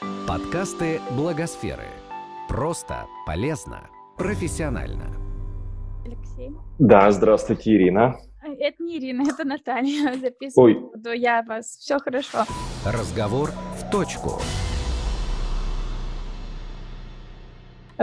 Подкасты Благосферы. Просто, полезно, профессионально. Алексей. Да, здравствуйте, Ирина. Это не Ирина, это Наталья. Записываю. Ой, Я вас. Все хорошо. Разговор в точку.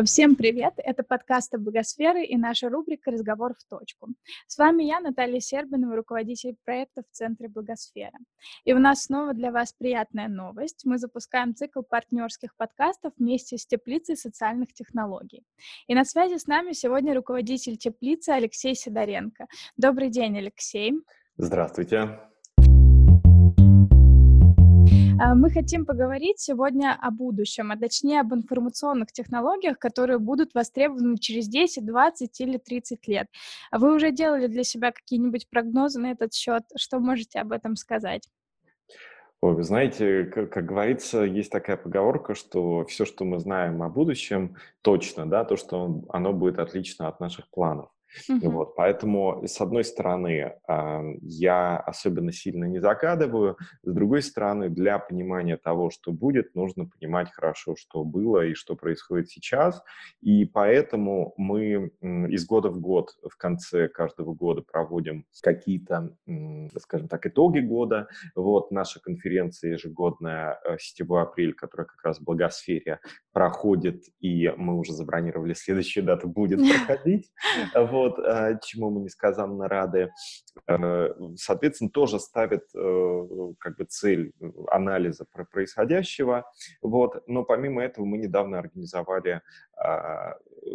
Всем привет! Это подкасты Благосферы и наша рубрика «Разговор в точку». С вами я, Наталья Сербинова, руководитель проекта в Центре Благосфера. И у нас снова для вас приятная новость. Мы запускаем цикл партнерских подкастов вместе с Теплицей социальных технологий. И на связи с нами сегодня руководитель Теплицы Алексей Сидоренко. Добрый день, Алексей. здравствуйте. А, Мы хотим поговорить сегодня о будущем, а точнее об информационных технологиях, которые будут востребованы через 10, 20 или 30 лет. А Вы уже делали для себя какие-нибудь прогнозы на этот счет? Что можете об этом сказать? Ой, вы знаете, как, как говорится, есть такая поговорка, что все, что мы знаем о будущем, точно, да, то, что оно будет отлично от наших планов. Мгм. Вот, поэтому, с одной стороны, а, я особенно сильно не загадываю, с другой стороны, для понимания того, что будет, нужно понимать хорошо, что было и что происходит сейчас, и поэтому мы из года в год, в конце каждого года проводим какие-то, скажем так, итоги года. Вот наша конференция ежегодная э, «Сетевой апрель», которая как раз в Благосфере проходит, и мы уже забронировали следующую дату, будет проходить. Вот, а, чему мы несказанно рады. Э, Соответственно, тоже ставит э, как бы цель э, анализа про- происходящего. Вот. Но помимо этого мы недавно организовали а, э,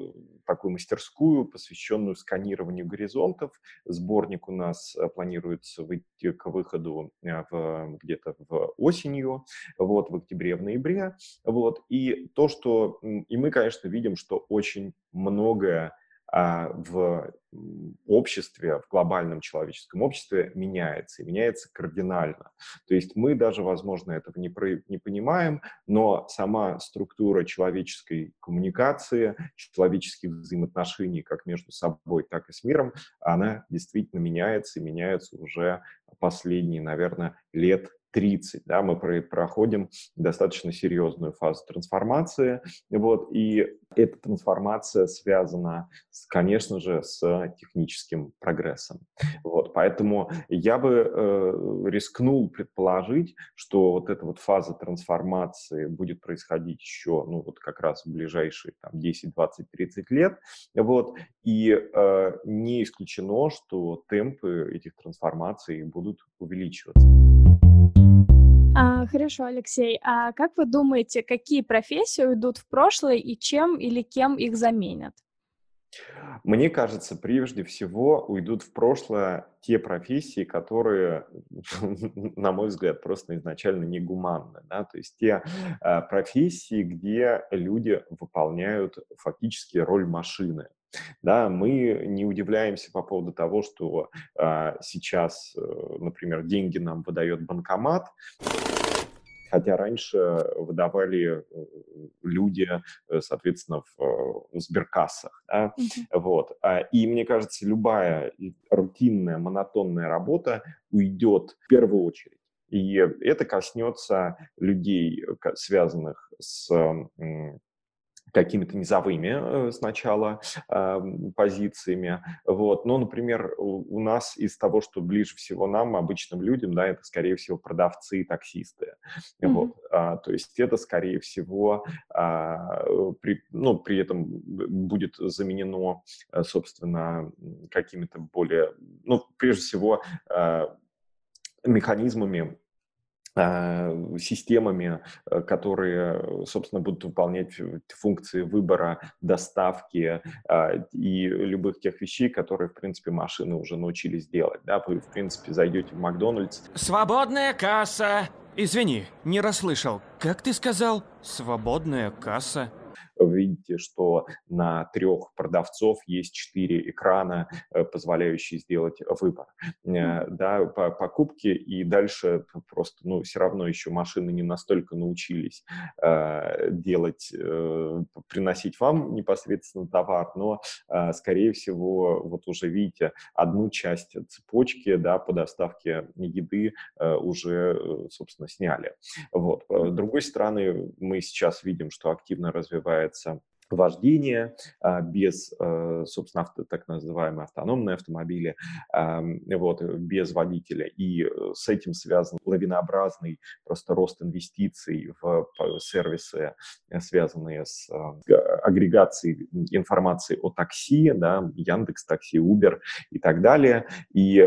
такую мастерскую, посвященную сканированию горизонтов. Сборник у нас э, планируется выйти к выходу э, в- где-то в осенью, вот, в октябре, в ноябре. Вот. И то, что... И мы, конечно, видим, что очень многое в м, обществе, в глобальном человеческом обществе меняется, и меняется кардинально. То есть мы даже, возможно, этого не, про- не понимаем, но сама структура человеческой коммуникации, человеческих взаимоотношений как между собой, так и с миром, она действительно меняется, и меняется уже последние, наверное, лет 30, да, мы про- проходим достаточно серьезную фазу трансформации, вот, и эта трансформация связана, с, конечно же, с техническим прогрессом. Вот, поэтому я бы э, рискнул предположить, что вот эта вот фаза трансформации будет происходить еще, ну, вот как раз в ближайшие там, 10, 20, 30 лет, вот, и э, не исключено, что темпы этих трансформаций будут увеличиваться. А, Хорошо, Алексей. А как вы думаете, какие профессии уйдут в прошлое и чем или кем их заменят? Мне кажется, прежде всего уйдут в прошлое те профессии, которые, на мой взгляд, просто изначально негуманны. Да? То есть те э, профессии, где люди выполняют фактически роль машины. Да, мы не удивляемся по поводу того, что а, сейчас, э, например, деньги нам выдает банкомат, хотя раньше выдавали э, люди, э, соответственно, в э, сберкассах. Да? Мгм. Вот. А, И мне кажется, любая рутинная, монотонная работа уйдет в первую очередь. И это коснется людей, э, связанных с какими-то низовыми э, сначала ам, позициями. Вот. Но, например, у, нас из того, что ближе всего нам, обычным людям, да, это, скорее всего, продавцы и таксисты. Мгм. Вот. А, то есть это, скорее всего, а, при, ну, при этом будет заменено, э, собственно, какими-то более, ну, прежде всего, а, механизмами, системами, э, которые, собственно, будут выполнять функции выбора, доставки а, и любых тех вещей, которые, в принципе, машины уже научились делать. Да? Вы, в принципе, зайдете в Макдональдс, Свободная касса. Извини, не расслышал. Как ты сказал? Свободная касса. Вы видите, что на трех продавцов есть четыре экрана, позволяющие сделать выбор. Да, по покупки, и дальше просто, ну, все равно еще машины не настолько научились делать, приносить вам непосредственно товар, но, скорее всего, вот уже видите, одну часть цепочки, да, по доставке еды уже, собственно, сняли. Вот. С другой стороны, мы сейчас видим, что активно развивается вождение а, без, э, собственно, авто, так называемые автономные автомобили, вот, без водителя. И э, с этим связан лавинообразный просто рост инвестиций в сервисы, э, связанные с агрегацией информации о такси, да, Яндекс Такси, Uber и так далее. И,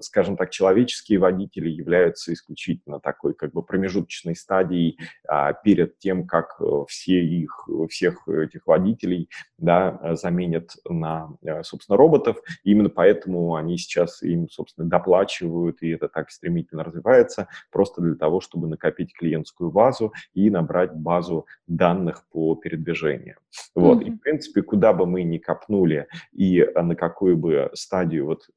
скажем так, человеческие водители являются исключительно такой как бы промежуточной стадией а, перед тем, как все их, всех этих водителей да, э, заменят на, э, собственно, роботов. И именно поэтому они сейчас им, собственно, доплачивают, и это так стремительно развивается, просто для того, чтобы накопить клиентскую базу и набрать базу данных по передвижению. Вот. Mm-hmm. И, в принципе, куда бы мы ни копнули и э, на какую бы стадию, вот,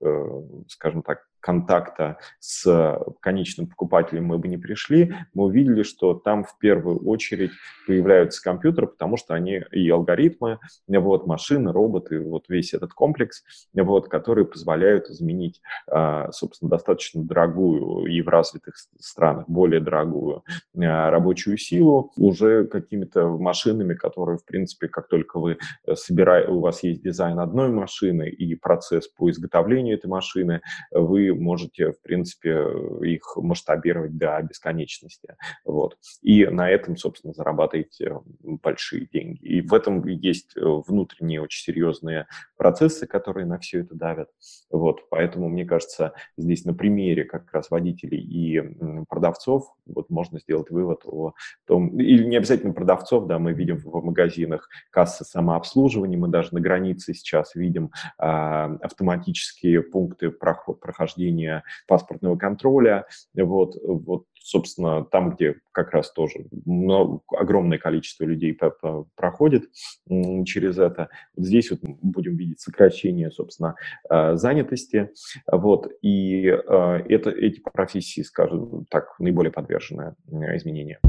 скажем так, контакта с конечным покупателем мы бы не пришли, мы увидели, что там в первую очередь появляются компьютеры, потому что они и алгоритмы, вот, машины, роботы, вот весь этот комплекс, вот, которые позволяют изменить, а, собственно, достаточно дорогую и в развитых странах более дорогую а, рабочую силу уже какими-то машинами, которые, в принципе, как только вы собираете, у вас есть дизайн одной машины и процесс по изготовлению этой машины, вы можете, в принципе, их масштабировать до бесконечности. Вот. И на этом, собственно, зарабатываете большие деньги. И в этом есть э, внутренние очень серьезные процессы, которые на все это давят. Вот. Поэтому, мне кажется, здесь на примере как раз водителей и продавцов вот можно сделать вывод о том, или не обязательно продавцов, да, мы видим в магазинах кассы самообслуживания, мы даже на границе сейчас видим а, автоматические пункты прохождения паспортного контроля, вот, вот собственно, там, где как раз тоже много, огромное количество людей проходит через это, вот здесь вот будем видеть сокращение, собственно, э, занятости, вот, и э, это, эти профессии, скажем так, наиболее подвержены э, изменениям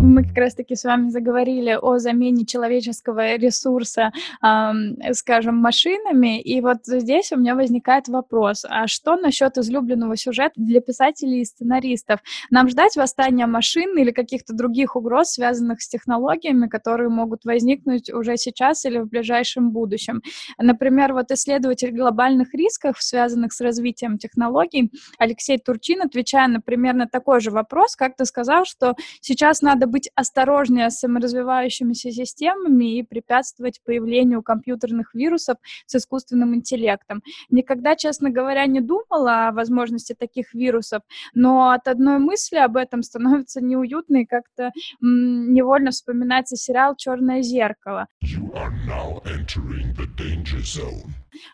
мы как раз-таки с вами заговорили о замене человеческого ресурса, э, скажем, машинами, и вот здесь у меня возникает вопрос, а что насчет излюбленного сюжета для писателей и сценаристов? Нам ждать восстания машин или каких-то других угроз, связанных с технологиями, которые могут возникнуть уже сейчас или в ближайшем будущем? Например, вот исследователь глобальных рисков, связанных с развитием технологий, Алексей Турчин, отвечая на примерно такой же вопрос, как-то сказал, что сейчас надо быть осторожнее с саморазвивающимися системами и препятствовать появлению компьютерных вирусов с искусственным интеллектом. Никогда, честно говоря, не думала о возможности таких вирусов, но от одной мысли об этом становится неуютно и как-то м- невольно вспоминается сериал «Черное зеркало».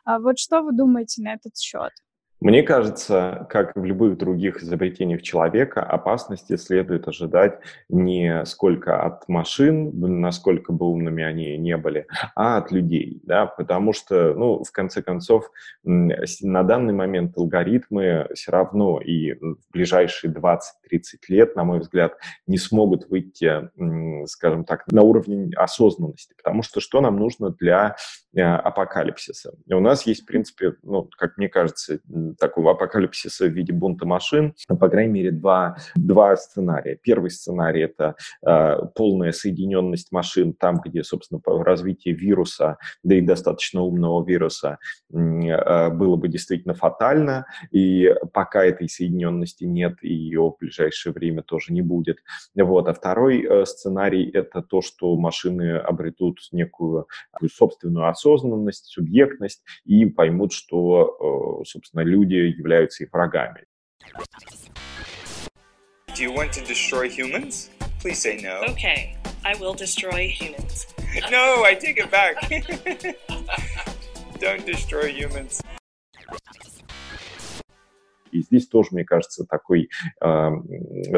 А вот что вы думаете на этот счет? Мне кажется, как в любых других изобретениях человека, опасности следует ожидать не сколько от машин, насколько бы умными они не были, а от людей, да, потому что, ну, в конце концов, на данный момент алгоритмы все равно и в ближайшие 20-30 лет, на мой взгляд, не смогут выйти, скажем так, на уровень осознанности, потому что что нам нужно для э, апокалипсиса? У нас есть, в принципе, ну, как мне кажется, такого апокалипсиса в виде бунта машин, по крайней мере, два, два сценария. Первый сценарий – это э, полная соединенность машин там, где, собственно, развитие вируса, да и достаточно умного вируса, э, было бы действительно фатально, и пока этой соединенности нет, и ее в ближайшее время тоже не будет. Вот. А второй э, сценарий – это то, что машины обретут некую собственную осознанность, субъектность и поймут, что, э, собственно, люди люди являются их врагами. Do you want to destroy humans? Please say no. Okay, I will destroy humans. no, I take it back. Don't destroy humans. Здесь тоже, мне кажется, такой, э,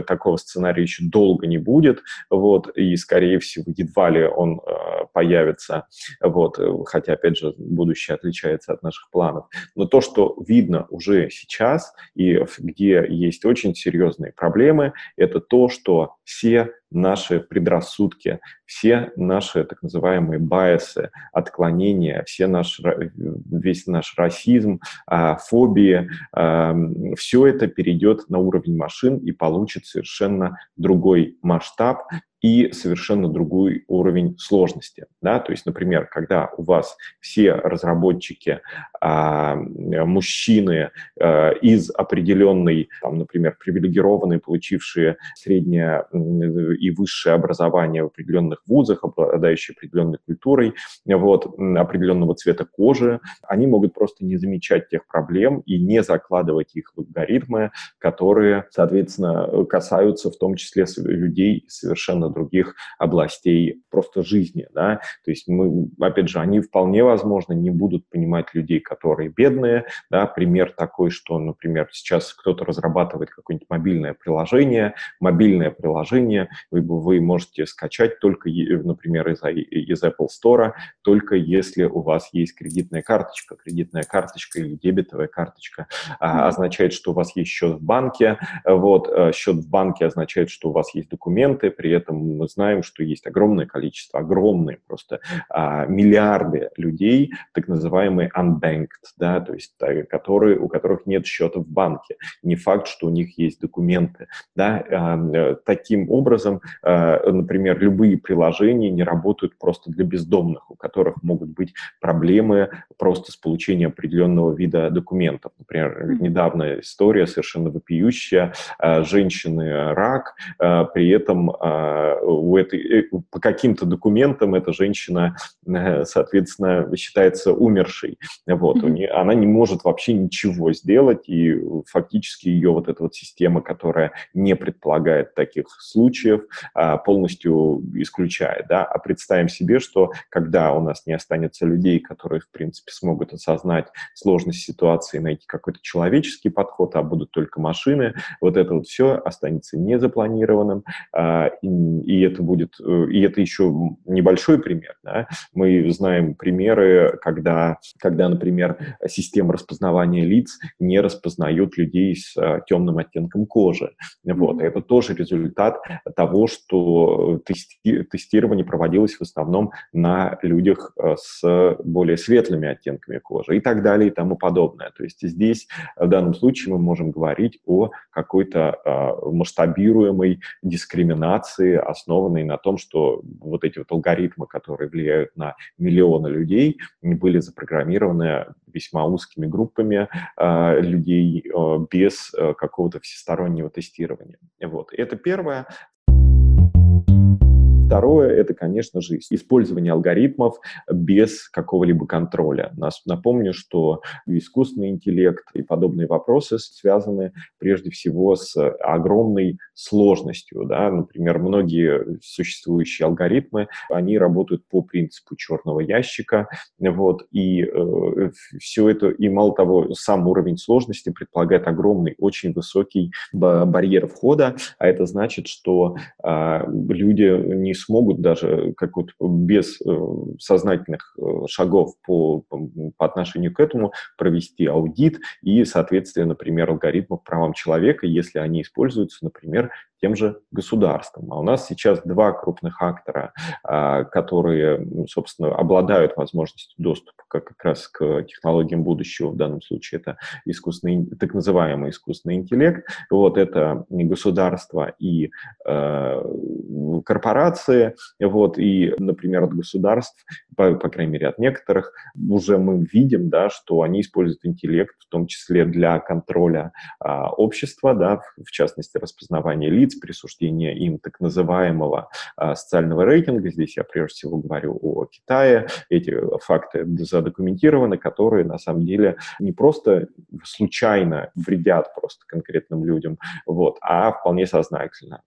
такого сценария еще долго не будет, вот, и, скорее всего, едва ли он э, появится, вот, хотя, опять же, будущее отличается от наших планов. Но то, что видно уже сейчас и где есть очень серьезные проблемы, это то, что все наши предрассудки, все наши так называемые байесы, отклонения, все наш, весь наш расизм, а, фобии, а, все это перейдет на уровень машин и получит совершенно другой масштаб, и совершенно другой уровень сложности. Да? То есть, например, когда у вас все разработчики, а, мужчины а, из определенной, там, например, привилегированные, получившие среднее и высшее образование в определенных вузах, обладающие определенной культурой, вот, определенного цвета кожи, они могут просто не замечать тех проблем и не закладывать их в алгоритмы, которые, соответственно, касаются в том числе людей совершенно других областей просто жизни, да, то есть мы, опять же, они вполне возможно не будут понимать людей, которые бедные, да, пример такой, что, например, сейчас кто-то разрабатывает какое-нибудь мобильное приложение, мобильное приложение вы, вы можете скачать только, например, из, из Apple Store, только если у вас есть кредитная карточка. Кредитная карточка или дебетовая карточка а, означает, что у вас есть счет в банке, вот, э, счет в банке означает, что у вас есть документы, при этом мы знаем, что есть огромное количество, огромные просто а, миллиарды людей, так называемые unbanked, да, то есть которые, у которых нет счета в банке. Не факт, что у них есть документы. Да. А, таким образом, а, например, любые приложения не работают просто для бездомных, у которых могут быть проблемы просто с получением определенного вида документов. Например, недавняя история совершенно вопиющая. А, женщины рак, а, при этом у этой, э, по каким-то документам эта женщина, э, соответственно, считается умершей. Вот, mm-hmm. нее, она не может вообще ничего сделать, и фактически ее вот эта вот система, которая не предполагает таких случаев, а, полностью исключает. Да? А представим себе, что когда у нас не останется людей, которые, в принципе, смогут осознать сложность ситуации, найти какой-то человеческий подход, а будут только машины, вот это вот все останется незапланированным, а, и, и это будет, э, и это еще небольшой пример. Да? Мы знаем примеры, когда, когда, например, система распознавания лиц не распознает людей с э, темным оттенком кожи. Вот. Это тоже результат того, что тести, тестирование проводилось в основном на людях э, с более светлыми оттенками кожи и так далее и тому подобное. То есть здесь в данном случае мы можем говорить о какой-то масштабируемой дискриминации, основанной на том, что вот эти вот алгоритмы, которые влияют на миллионы людей, были запрограммированы весьма узкими группами э, людей э, без э, какого-то всестороннего тестирования. Вот. Это первое. Второе – это, конечно же, использование алгоритмов без какого-либо контроля. Нас, напомню, что искусственный интеллект и подобные вопросы связаны прежде всего с огромной сложностью. Да? Например, многие существующие алгоритмы, они работают по принципу черного ящика, вот, и э, все это, и мало того, сам уровень сложности предполагает огромный, очень высокий барьер входа, а это значит, что э, люди не смогут даже как вот без э, сознательных э, шагов по, по отношению к этому провести аудит и, соответственно, например, алгоритмов правам человека, если они используются, например, тем же государством. А у нас сейчас два крупных актора, а, которые, ну, собственно, обладают возможностью доступа как, раз к технологиям будущего, в данном случае это искусственный, так называемый искусственный интеллект. Вот это государство и э, корпорации, вот, и, например, от государств, по, по крайней мере, от некоторых, уже мы видим, да, что они используют интеллект, в том числе для контроля э, общества, да, в, в частности, распознавания лиц, лиц, присуждения им так называемого а, социального рейтинга. Здесь я прежде всего говорю о Китае. Эти факты задокументированы, которые на самом деле не просто случайно вредят просто конкретным людям, вот, а вполне сознательно.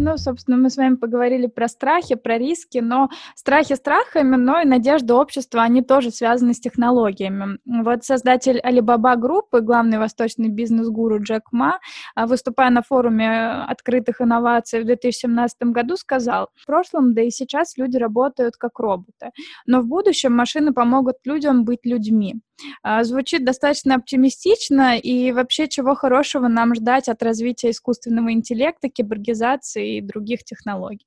Ну, собственно, мы с вами поговорили про страхи, про риски, но страхи страхами, но и надежда общества, они тоже связаны с технологиями. Вот создатель Alibaba группы, главный восточный бизнес-гуру Джек Ма, а, выступая на форуме открытых инноваций в 2017 году, сказал, в прошлом, да и сейчас люди работают как роботы, но в будущем машины помогут людям быть людьми. А, звучит достаточно оптимистично, и вообще чего хорошего нам ждать от развития искусственного интеллекта, киборгизации и других технологий.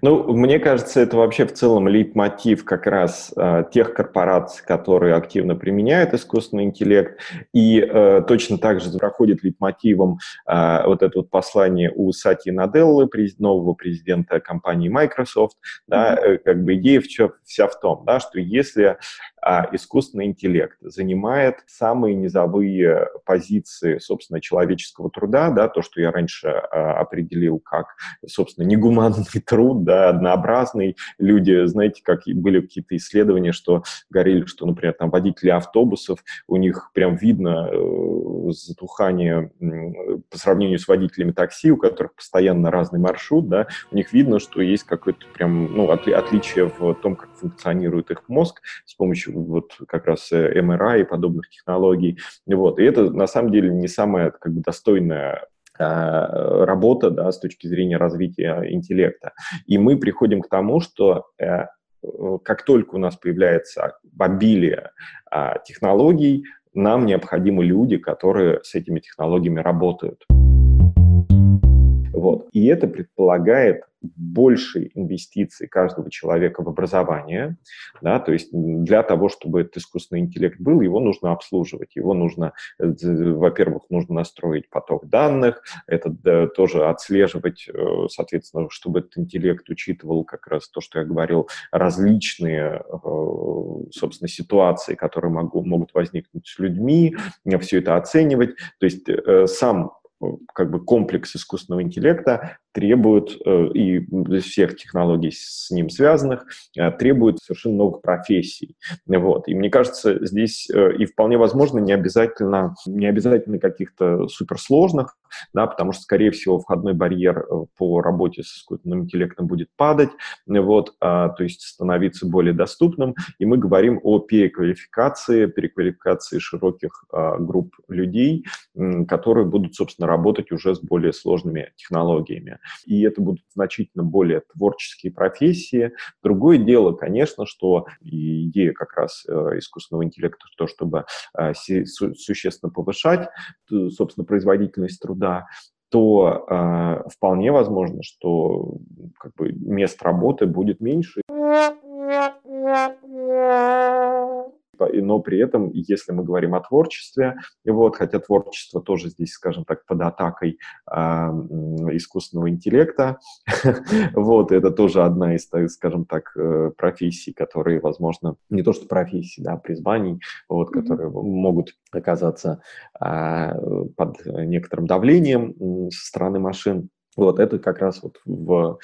Ну, мне кажется, это вообще в целом лейтмотив как раз э, тех корпораций, которые активно применяют искусственный интеллект, и э, точно так же проходит лейтмотивом э, вот это вот послание у Сати Наделлы, нового президента компании Microsoft, да, э, как бы идея в чё, вся в том, да, что если а искусственный интеллект занимает самые низовые позиции, собственно, человеческого труда, да, то, что я раньше а, определил как, собственно, негуманный труд, да, однообразный. Люди, знаете, как были какие-то исследования, что говорили, что, например, там водители автобусов, у них прям видно э, затухание по сравнению с водителями такси, у которых постоянно разный маршрут, да, у них видно, что есть какое-то прям, ну, отличие в том, как функционирует их мозг с помощью вот как раз MRI э, и подобных технологий. Вот. И это на самом деле не самая как бы достойная а, работа да, с точки зрения развития интеллекта. И мы приходим к тому, что э, как только у нас появляется обилие а, технологий, нам необходимы люди, которые с этими технологиями работают. Вот. И это предполагает больше инвестиций каждого человека в образование, да, то есть для того, чтобы этот искусственный интеллект был, его нужно обслуживать, его нужно, э, во-первых, нужно настроить поток данных, это да, тоже отслеживать, э, соответственно, чтобы этот интеллект учитывал как раз то, что я говорил, различные, э, собственно, ситуации, которые могу, могут возникнуть с людьми, все это оценивать, то есть сам как бы комплекс искусственного интеллекта требует, э, и всех технологий с ним связанных, э, требует совершенно новых профессий. Вот. И мне кажется, здесь э, и вполне возможно не обязательно, не обязательно каких-то суперсложных, да, потому что, скорее всего, входной барьер по работе с искусственным интеллектом будет падать, вот, а, то есть становиться более доступным. И мы говорим о переквалификации, переквалификации широких а, групп людей, которые будут, собственно, работать уже с более сложными технологиями и это будут значительно более творческие профессии. Другое дело, конечно, что идея как раз э, искусственного интеллекта, то, чтобы э, существенно повышать, собственно, производительность труда, то э, вполне возможно, что как бы, мест работы будет меньше но при этом, если мы говорим о творчестве, вот, хотя творчество тоже здесь, скажем так, под атакой э, искусственного интеллекта, вот, это тоже одна из, скажем так, э, профессий, которые, возможно, не то что профессий, да, призваний, вот, которые могут оказаться э, под некоторым давлением со стороны машин. Вот это как раз вот в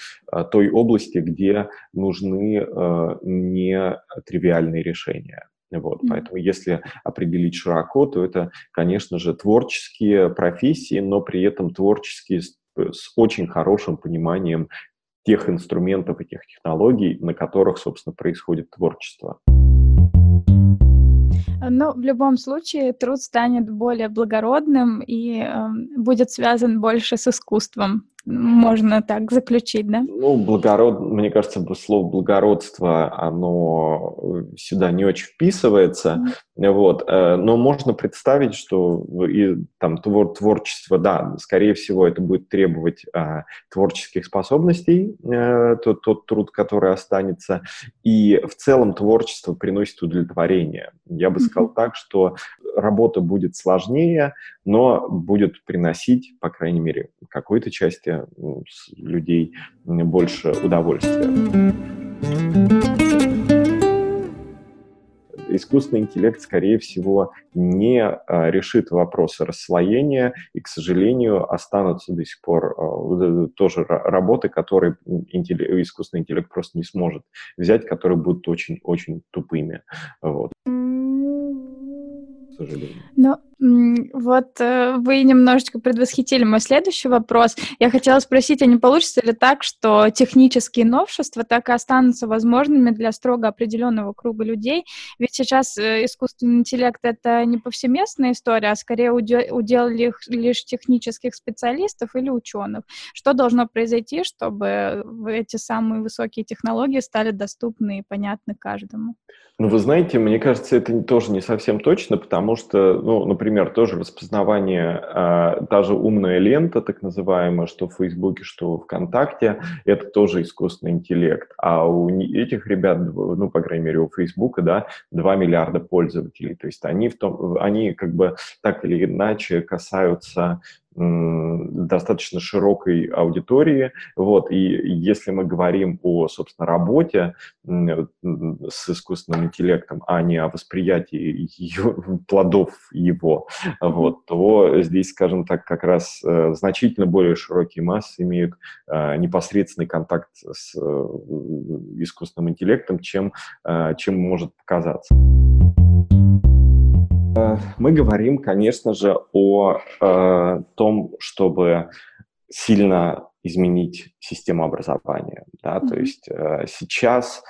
той области, где нужны э, не тривиальные решения. Вот, mm-hmm. Поэтому если определить широко, то это, конечно же, творческие профессии, но при этом творческие с, с очень хорошим пониманием тех инструментов и тех технологий, на которых, собственно, происходит творчество. Но в любом случае труд станет более благородным и э, будет связан больше с искусством можно так заключить, да? Ну, благород, мне кажется, слово благородство, оно э, сюда не очень вписывается, mm-hmm. вот, э, но можно представить, что и там твор, творчество, да, скорее всего, это будет требовать а, творческих способностей, а, тот, тот труд, который останется, и в целом творчество приносит удовлетворение. Я бы mm-hmm. Сказал так, что работа будет сложнее, но будет приносить, по крайней мере, какой-то части ну, людей больше удовольствия. Искусственный интеллект, скорее всего, не а, решит вопросы расслоения, и, к сожалению, останутся до сих пор а, тоже работы, которые интеллект, искусственный интеллект просто не сможет взять, которые будут очень-очень тупыми. Вот. Сожалению. Но Вот э, вы немножечко предвосхитили мой следующий вопрос. Я хотела спросить, а не получится ли так, что технические новшества так и останутся возможными для строго определенного круга людей? Ведь сейчас э, искусственный интеллект — это не повсеместная история, а скорее удел, лишь технических специалистов или ученых. Что должно произойти, чтобы эти самые высокие технологии стали доступны и понятны каждому? Ну, вы знаете, мне кажется, это тоже не совсем точно, потому что, ну, например, тоже распознавание, э, та же умная лента, так называемая, что в Фейсбуке, что ВКонтакте, это тоже искусственный интеллект. А у этих ребят, ну, по крайней мере, у Фейсбука, да, 2 миллиарда пользователей. То есть они, в том, они как бы так или иначе касаются достаточно широкой аудитории. Вот, и если мы говорим о, собственно, работе с искусственным интеллектом, а не о восприятии ее, плодов его, вот, то здесь, скажем так, как раз э, значительно более широкие массы имеют э, непосредственный контакт с э, искусственным интеллектом, чем, чем может показаться. Мы говорим, конечно же, о э, том, чтобы сильно изменить систему образования. Да? Mm-hmm. То есть э, сейчас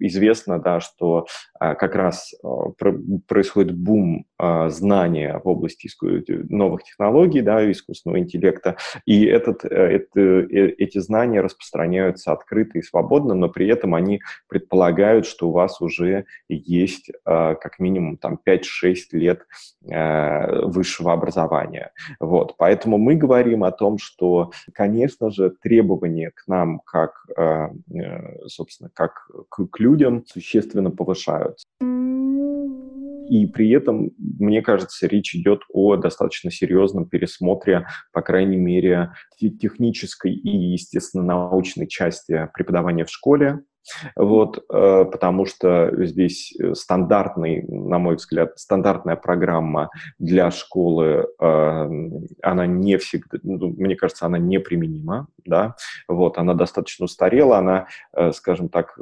известно, да, что э, как раз э, про- происходит бум э, знания в области иску- новых технологий, да, искусственного интеллекта, и этот, э, это, э, эти знания распространяются открыто и свободно, но при этом они предполагают, что у вас уже есть э, как минимум там 5-6 лет э, высшего образования. Вот. Поэтому мы говорим о том, что, конечно же, требования к нам, как, э, э, собственно, как к, к людям существенно повышаются. И при этом, мне кажется, речь идет о достаточно серьезном пересмотре, по крайней мере, технической и, естественно, научной части преподавания в школе. Вот, э, потому что здесь стандартный, на мой взгляд, стандартная программа для школы, э, она не всегда, ну, мне кажется, она неприменима, да, вот, она достаточно устарела, она, э, скажем так,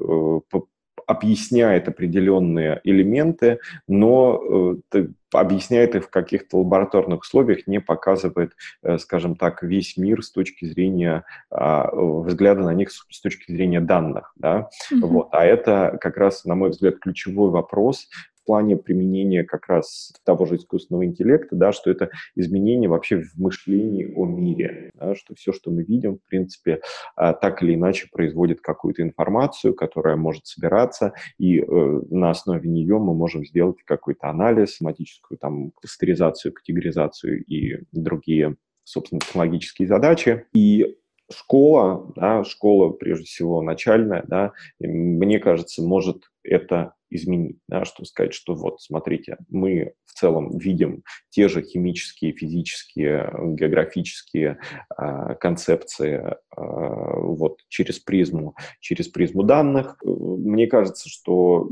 объясняет определенные элементы, но э, объясняет их в каких-то лабораторных условиях, не показывает, э, скажем так, весь мир с точки зрения э, взгляда на них с точки зрения данных. Да? Mm-hmm. Вот. А это как раз, на мой взгляд, ключевой вопрос плане применения как раз того же искусственного интеллекта, да, что это изменение вообще в мышлении о мире, да, что все, что мы видим, в принципе, а, так или иначе производит какую-то информацию, которая может собираться, и э, на основе нее мы можем сделать какой-то анализ, семантическую там кластеризацию, категоризацию и другие собственно, технологические задачи. И школа, да, школа, прежде всего, начальная, да, мне кажется, может это изменить, да, что сказать, что вот, смотрите, мы в целом видим те же химические, физические, географические э, концепции э, вот через призму, через призму данных. Мне кажется, что,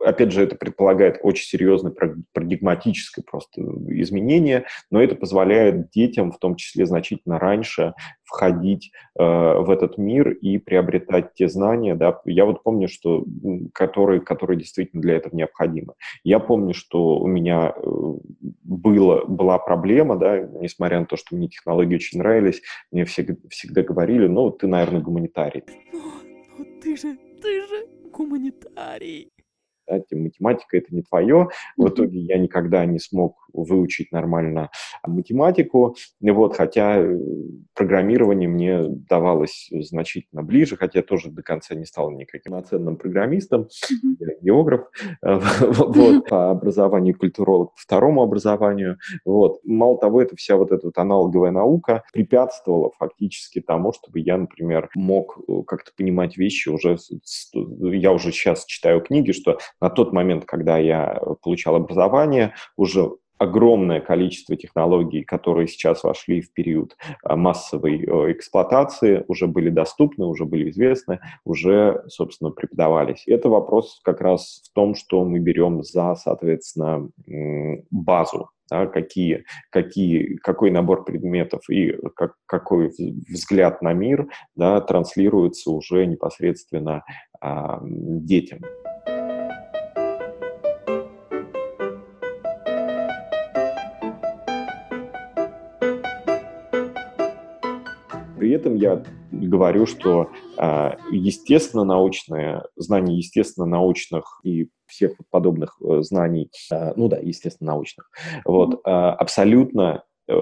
опять же, это предполагает очень серьезное парадигматическое просто изменение, но это позволяет детям, в том числе значительно раньше, входить э, в этот мир и приобретать те знания, да, я вот помню, что, которые, которые действительно для этого необходимы. Я помню, что у меня э, было, была проблема, да, несмотря на то, что мне технологии очень нравились, мне всегда, всегда говорили, ну, ты, наверное, гуманитарий. Но, но ты же, ты же гуманитарий да, математика это не твое. В итоге я никогда не смог выучить нормально математику, вот, хотя э, программирование мне давалось значительно ближе, хотя я тоже до конца не стал никаким оценным программистом, я географ, вот, по образованию культуролог, по второму образованию, вот. Мало того, это вся вот эта вот аналоговая наука препятствовала фактически тому, чтобы я, например, мог э, как-то понимать вещи уже, я уже сейчас читаю книги, что на тот момент, когда я получал образование, уже огромное количество технологий, которые сейчас вошли в период а, массовой эксплуатации, уже были доступны, уже были известны, уже, собственно, преподавались. Это вопрос как раз в том, что мы берем за, соответственно, базу да, какие, какие, какой набор предметов и как, какой взгляд на мир да, транслируется уже непосредственно а, детям. При этом я говорю, что а, естественно научные знания естественно научных и всех подобных э, знаний, а, ну да, естественно научных, вот а, абсолютно э,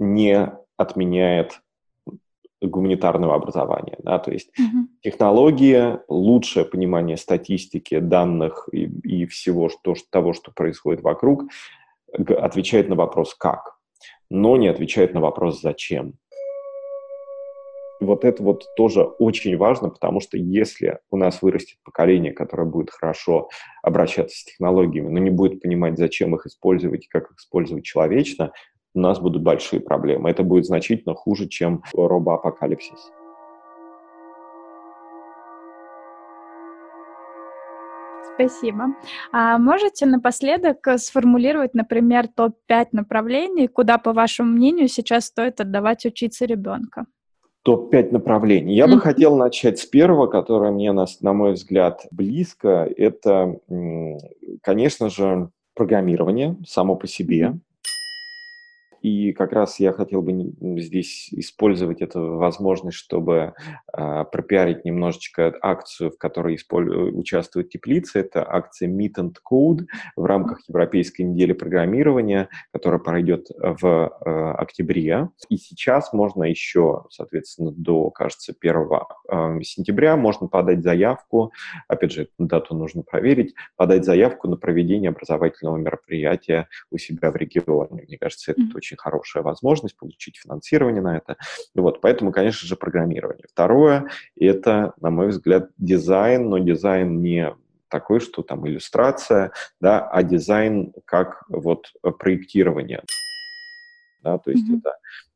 не отменяет гуманитарного образования. Да? То есть mm-hmm. технология, лучшее понимание статистики, данных и, и всего что, того, что происходит вокруг, отвечает на вопрос «как», но не отвечает на вопрос «зачем». Вот это вот тоже очень важно, потому что если у нас вырастет поколение, которое будет хорошо обращаться с технологиями, но не будет понимать, зачем их использовать и как их использовать человечно, у нас будут большие проблемы. Это будет значительно хуже, чем робоапокалипсис. Спасибо. А можете напоследок сформулировать, например, топ-5 направлений, куда, по вашему мнению, сейчас стоит отдавать учиться ребенка? Топ-5 направлений. Я mm-hmm. бы хотел начать с первого, которое мне, на, на мой взгляд, близко. Это, конечно же, программирование само по себе. И как раз я хотел бы здесь использовать эту возможность, чтобы э, пропиарить немножечко акцию, в которой исполь... участвует теплица. Это акция Meet and Code в рамках Европейской недели программирования, которая пройдет в э, октябре. И сейчас можно еще, соответственно, до, кажется, 1 э, сентября можно подать заявку, опять же, дату нужно проверить, подать заявку на проведение образовательного мероприятия у себя в регионе. Мне кажется, это очень очень хорошая возможность получить финансирование на это. Вот, поэтому, конечно же, программирование. Второе – это, на мой взгляд, дизайн, но дизайн не такой, что там иллюстрация, да, а дизайн как вот проектирование. Да, то есть mm-hmm.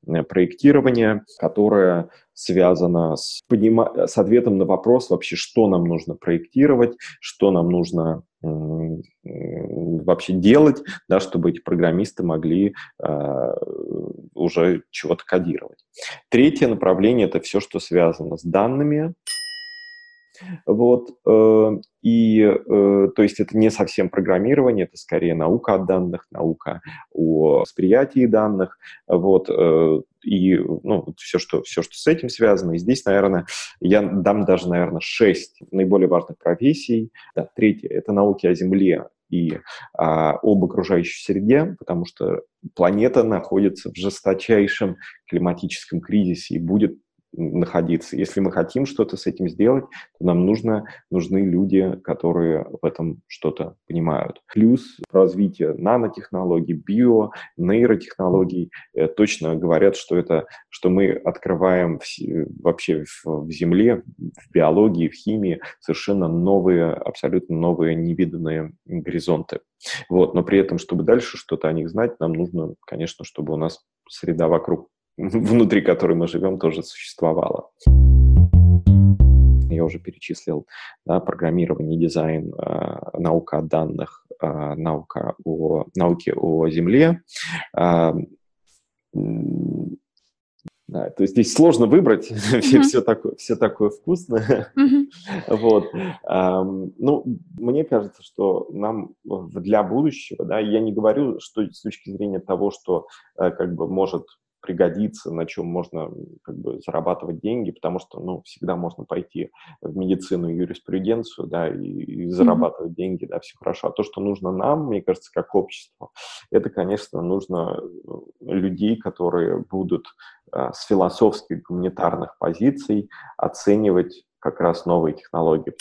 это проектирования, которое связано с, поднима... с ответом на вопрос вообще, что нам нужно проектировать, что нам нужно вообще делать, да, чтобы эти программисты могли э, уже чего-то кодировать. Третье направление – это все, что связано с данными, вот, э, и, э, то есть это не совсем программирование, это скорее наука о данных, наука о восприятии данных, вот, э, и, ну, все что, все, что с этим связано. И здесь, наверное, я дам даже, наверное, шесть наиболее важных профессий. Да, третье – это науки о Земле и а, об окружающей среде, потому что планета находится в жесточайшем климатическом кризисе и будет находиться. Если мы хотим что-то с этим сделать, то нам нужно, нужны люди, которые в этом что-то понимают. Плюс развитие нанотехнологий, био, нейротехнологий э, точно говорят, что это, что мы открываем в, вообще в, в Земле, в биологии, в химии совершенно новые, абсолютно новые невиданные горизонты. Вот, но при этом, чтобы дальше что-то о них знать, нам нужно, конечно, чтобы у нас среда вокруг внутри которой мы живем, тоже существовала. Я уже перечислил да, программирование, дизайн, э, наука о данных, э, наука о науке о Земле. Э, да, то есть здесь сложно выбрать mm-hmm. все, все, такое, все такое вкусное. Mm-hmm. вот. Um, ну, мне кажется, что нам для будущего, да, я не говорю, что с точки зрения того, что как бы может пригодится, на чем можно как бы зарабатывать деньги, потому что, ну, всегда можно пойти в медицину и юриспруденцию, да, и, и зарабатывать mm-hmm. деньги, да, все хорошо. А то, что нужно нам, мне кажется, как обществу, это, конечно, нужно э, людей, которые будут а, с философских гуманитарных позиций оценивать как раз новые технологии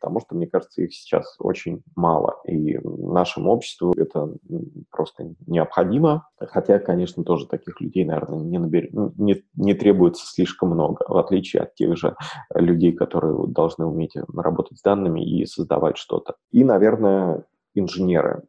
потому что, мне кажется, их сейчас очень мало, и нашему обществу это просто необходимо, хотя, конечно, тоже таких людей, наверное, не, набер... Ну, не, не требуется слишком много, в отличие от тех же людей, которые должны уметь работать с данными и создавать что-то. И, наверное, инженеры.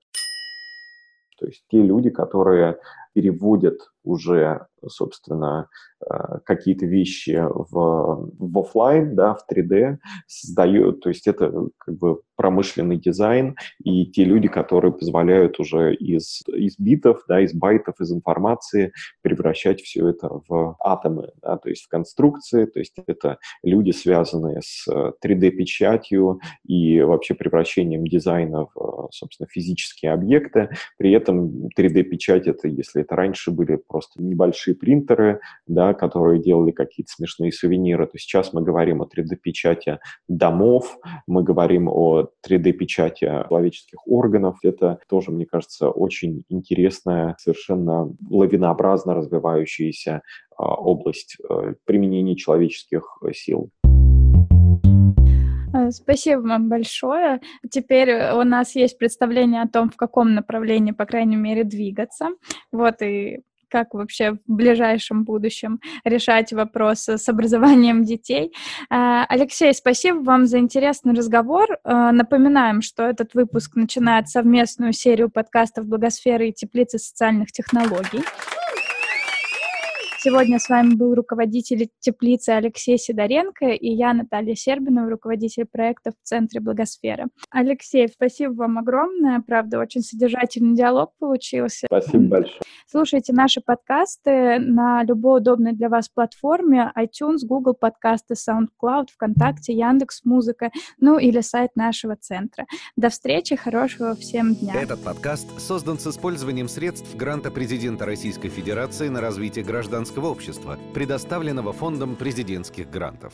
То есть те люди, которые переводят уже, собственно, э, какие-то вещи в, в офлайн, да, в 3D, создают, то есть это как бы промышленный дизайн и те люди, которые позволяют уже из, из битов, да, из байтов, из информации превращать все это в атомы, да, то есть в конструкции, то есть это люди, связанные с 3D-печатью и вообще превращением дизайна в, собственно, физические объекты. При этом 3D-печать это, если это раньше были просто небольшие принтеры, да, которые делали какие-то смешные сувениры, то сейчас мы говорим о 3D-печати домов, мы говорим о 3D-печати человеческих органов. Это тоже, мне кажется, очень интересная, совершенно лавинообразно развивающаяся а, область э, применения человеческих сил. Э, спасибо вам большое. Теперь у нас есть представление о том, в каком направлении, по крайней мере, двигаться. Вот и как вообще в ближайшем будущем решать вопросы с образованием детей. Э, Алексей, спасибо вам за интересный разговор. Э, напоминаем, что этот выпуск начинает совместную серию подкастов «Благосферы и теплицы социальных технологий». Сегодня с вами был руководитель теплицы Алексей Сидоренко и я, Наталья Сербинова, руководитель проекта в Центре Благосферы. Алексей, спасибо вам огромное. Правда, очень содержательный диалог получился. Спасибо большое. Слушайте наши подкасты на любой удобной для вас платформе iTunes, Google подкасты, SoundCloud, ВКонтакте, Яндекс Музыка, ну или сайт нашего центра. До встречи, хорошего всем дня. Этот подкаст создан с использованием средств гранта президента Российской Федерации на развитие гражданского гражданского общества, предоставленного Фондом президентских грантов.